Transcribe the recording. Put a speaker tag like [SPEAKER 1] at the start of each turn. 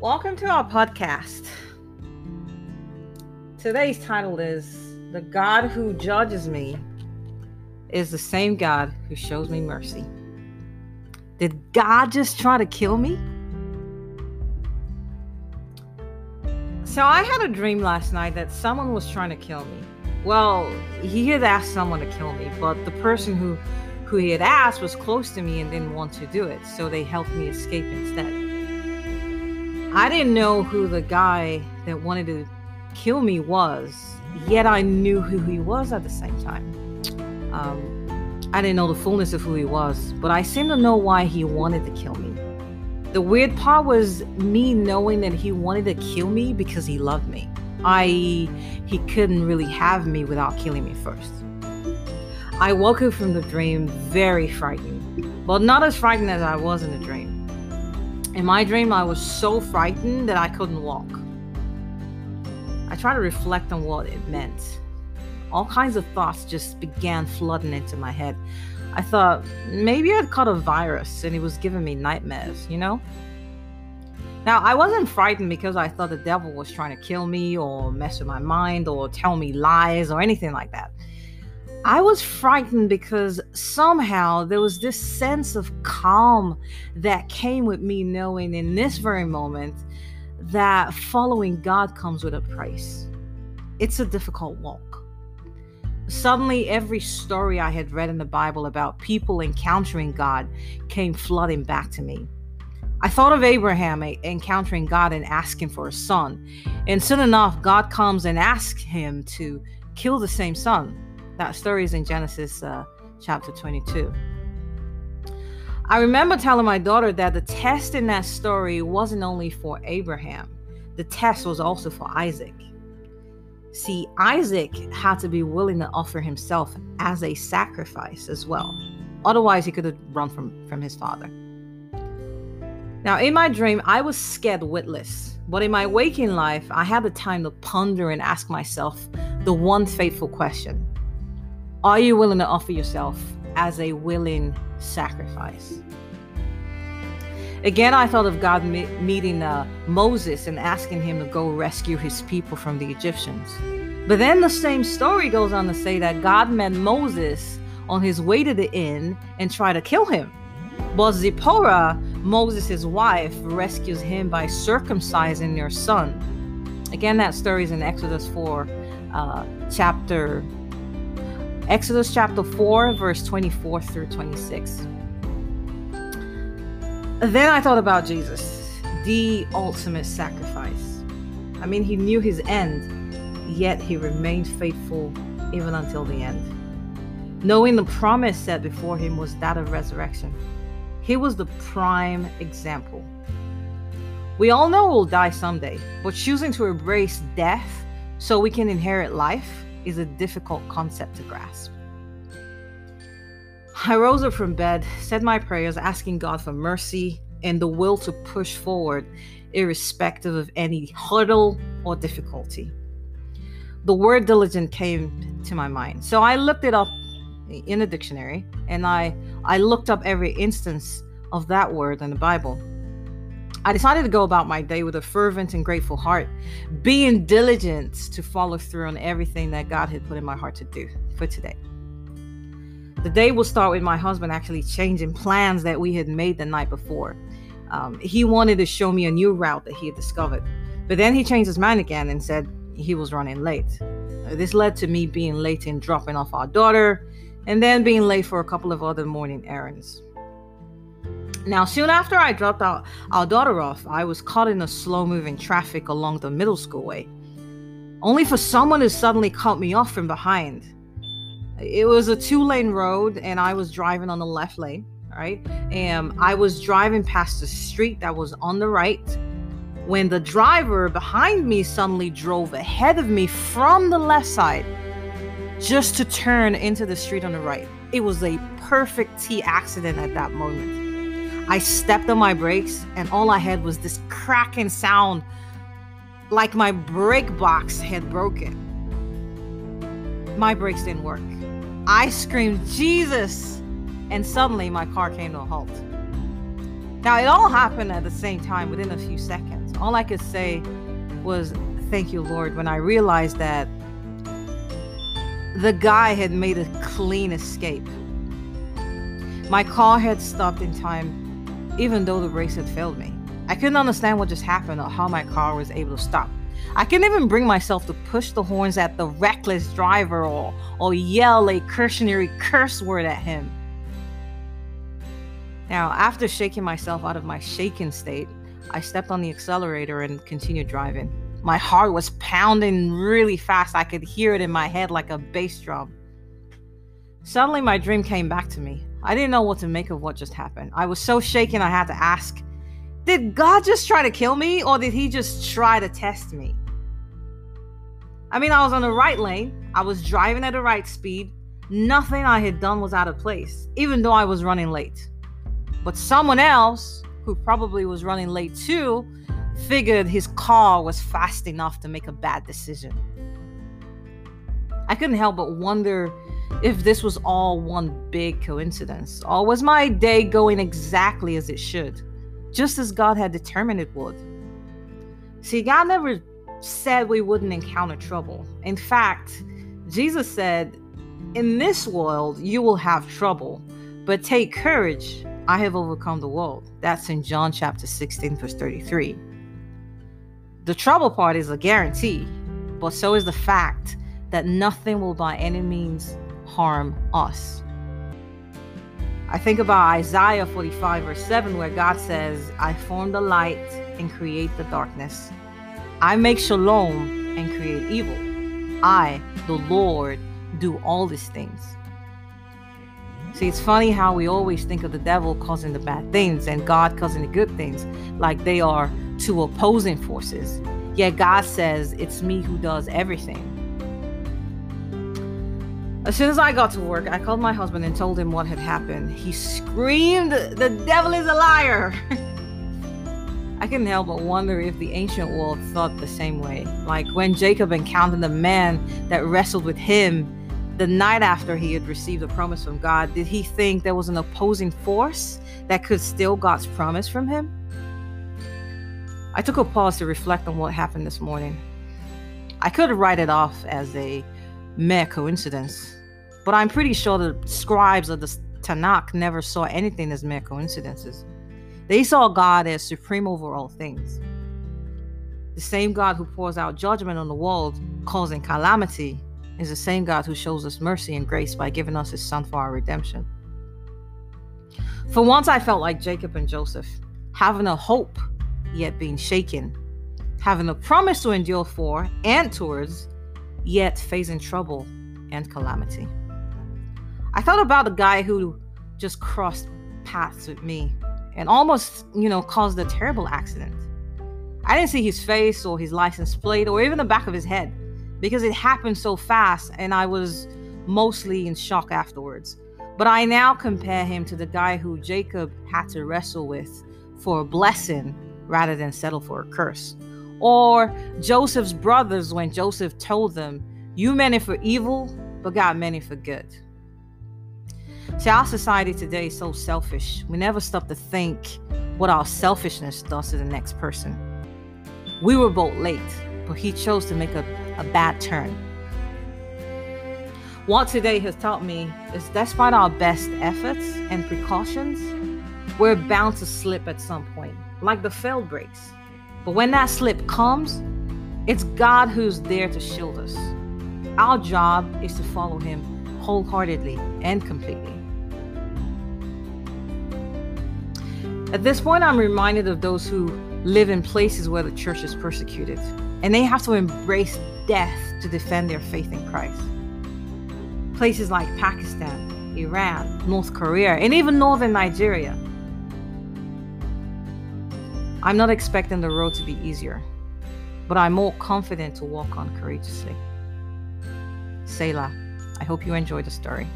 [SPEAKER 1] Welcome to our podcast. Today's title is The God Who Judges Me is the same God who shows me mercy. Did God just try to kill me? So I had a dream last night that someone was trying to kill me. Well, he had asked someone to kill me, but the person who who he had asked was close to me and didn't want to do it, so they helped me escape instead. I didn't know who the guy that wanted to kill me was, yet I knew who he was at the same time. Um, I didn't know the fullness of who he was, but I seemed to know why he wanted to kill me. The weird part was me knowing that he wanted to kill me because he loved me. I he couldn't really have me without killing me first. I woke up from the dream very frightened, but not as frightened as I was in the dream. In my dream, I was so frightened that I couldn't walk. I tried to reflect on what it meant. All kinds of thoughts just began flooding into my head. I thought maybe I'd caught a virus and it was giving me nightmares, you know? Now, I wasn't frightened because I thought the devil was trying to kill me or mess with my mind or tell me lies or anything like that. I was frightened because somehow there was this sense of calm that came with me knowing in this very moment that following God comes with a price. It's a difficult walk. Suddenly, every story I had read in the Bible about people encountering God came flooding back to me. I thought of Abraham encountering God and asking for a son. And soon enough, God comes and asks him to kill the same son. That story is in Genesis uh, chapter 22. I remember telling my daughter that the test in that story wasn't only for Abraham, the test was also for Isaac. See, Isaac had to be willing to offer himself as a sacrifice as well. Otherwise, he could have run from, from his father. Now, in my dream, I was scared witless, but in my waking life, I had the time to ponder and ask myself the one fateful question are you willing to offer yourself as a willing sacrifice? Again, I thought of God meeting uh, Moses and asking him to go rescue his people from the Egyptians. But then the same story goes on to say that God met Moses on his way to the inn and tried to kill him. But Zipporah, Moses' wife, rescues him by circumcising their son. Again, that story is in Exodus 4, uh, chapter Exodus chapter 4, verse 24 through 26. Then I thought about Jesus, the ultimate sacrifice. I mean, he knew his end, yet he remained faithful even until the end. Knowing the promise set before him was that of resurrection, he was the prime example. We all know we'll die someday, but choosing to embrace death so we can inherit life is a difficult concept to grasp. I rose up from bed, said my prayers, asking God for mercy and the will to push forward, irrespective of any hurdle or difficulty. The word diligent came to my mind. So I looked it up in a dictionary and I, I looked up every instance of that word in the Bible. I decided to go about my day with a fervent and grateful heart, being diligent to follow through on everything that God had put in my heart to do for today. The day will start with my husband actually changing plans that we had made the night before. Um, he wanted to show me a new route that he had discovered, but then he changed his mind again and said he was running late. This led to me being late in dropping off our daughter and then being late for a couple of other morning errands. Now, soon after I dropped our, our daughter off, I was caught in a slow moving traffic along the middle school way, only for someone to suddenly cut me off from behind. It was a two lane road, and I was driving on the left lane, right? And I was driving past the street that was on the right when the driver behind me suddenly drove ahead of me from the left side just to turn into the street on the right. It was a perfect T accident at that moment. I stepped on my brakes, and all I had was this cracking sound like my brake box had broken. My brakes didn't work. I screamed, Jesus! And suddenly my car came to a halt. Now, it all happened at the same time within a few seconds. All I could say was, Thank you, Lord, when I realized that the guy had made a clean escape. My car had stopped in time, even though the race had failed me. I couldn't understand what just happened or how my car was able to stop. I couldn't even bring myself to push the horns at the reckless driver or, or yell a cursionary curse word at him. Now, after shaking myself out of my shaken state, I stepped on the accelerator and continued driving. My heart was pounding really fast. I could hear it in my head like a bass drum. Suddenly, my dream came back to me. I didn't know what to make of what just happened. I was so shaken, I had to ask Did God just try to kill me, or did He just try to test me? I mean, I was on the right lane, I was driving at the right speed. Nothing I had done was out of place, even though I was running late. But someone else, who probably was running late too, figured his car was fast enough to make a bad decision. I couldn't help but wonder if this was all one big coincidence, or was my day going exactly as it should, just as God had determined it would. See, God never said we wouldn't encounter trouble. In fact, Jesus said, In this world you will have trouble, but take courage. I have overcome the world. That's in John chapter 16, verse 33. The trouble part is a guarantee, but so is the fact that nothing will by any means harm us. I think about Isaiah 45, verse 7, where God says, I form the light and create the darkness. I make shalom and create evil. I, the Lord, do all these things. See, it's funny how we always think of the devil causing the bad things and God causing the good things, like they are two opposing forces. Yet God says, It's me who does everything. As soon as I got to work, I called my husband and told him what had happened. He screamed, The devil is a liar! I couldn't help but wonder if the ancient world thought the same way. Like when Jacob encountered the man that wrestled with him the night after he had received a promise from God, did he think there was an opposing force that could steal God's promise from him? I took a pause to reflect on what happened this morning. I could write it off as a mere coincidence, but I'm pretty sure the scribes of the Tanakh never saw anything as mere coincidences. They saw God as supreme over all things. The same God who pours out judgment on the world, causing calamity, is the same God who shows us mercy and grace by giving us his son for our redemption. For once, I felt like Jacob and Joseph, having a hope yet being shaken, having a promise to endure for and towards, yet facing trouble and calamity. I thought about the guy who just crossed paths with me and almost, you know, caused a terrible accident. I didn't see his face or his license plate or even the back of his head because it happened so fast and I was mostly in shock afterwards. But I now compare him to the guy who Jacob had to wrestle with for a blessing rather than settle for a curse. Or Joseph's brothers when Joseph told them, You meant it for evil, but God meant it for good. See, our society today is so selfish. We never stop to think what our selfishness does to the next person. We were both late, but he chose to make a, a bad turn. What today has taught me is despite our best efforts and precautions, we're bound to slip at some point like the failed brakes. But when that slip comes, it's God who's there to shield us. Our job is to follow Him wholeheartedly and completely. At this point, I'm reminded of those who live in places where the church is persecuted, and they have to embrace death to defend their faith in Christ. Places like Pakistan, Iran, North Korea, and even northern Nigeria I'm not expecting the road to be easier, but I'm more confident to walk on courageously. Selah, I hope you enjoyed the story.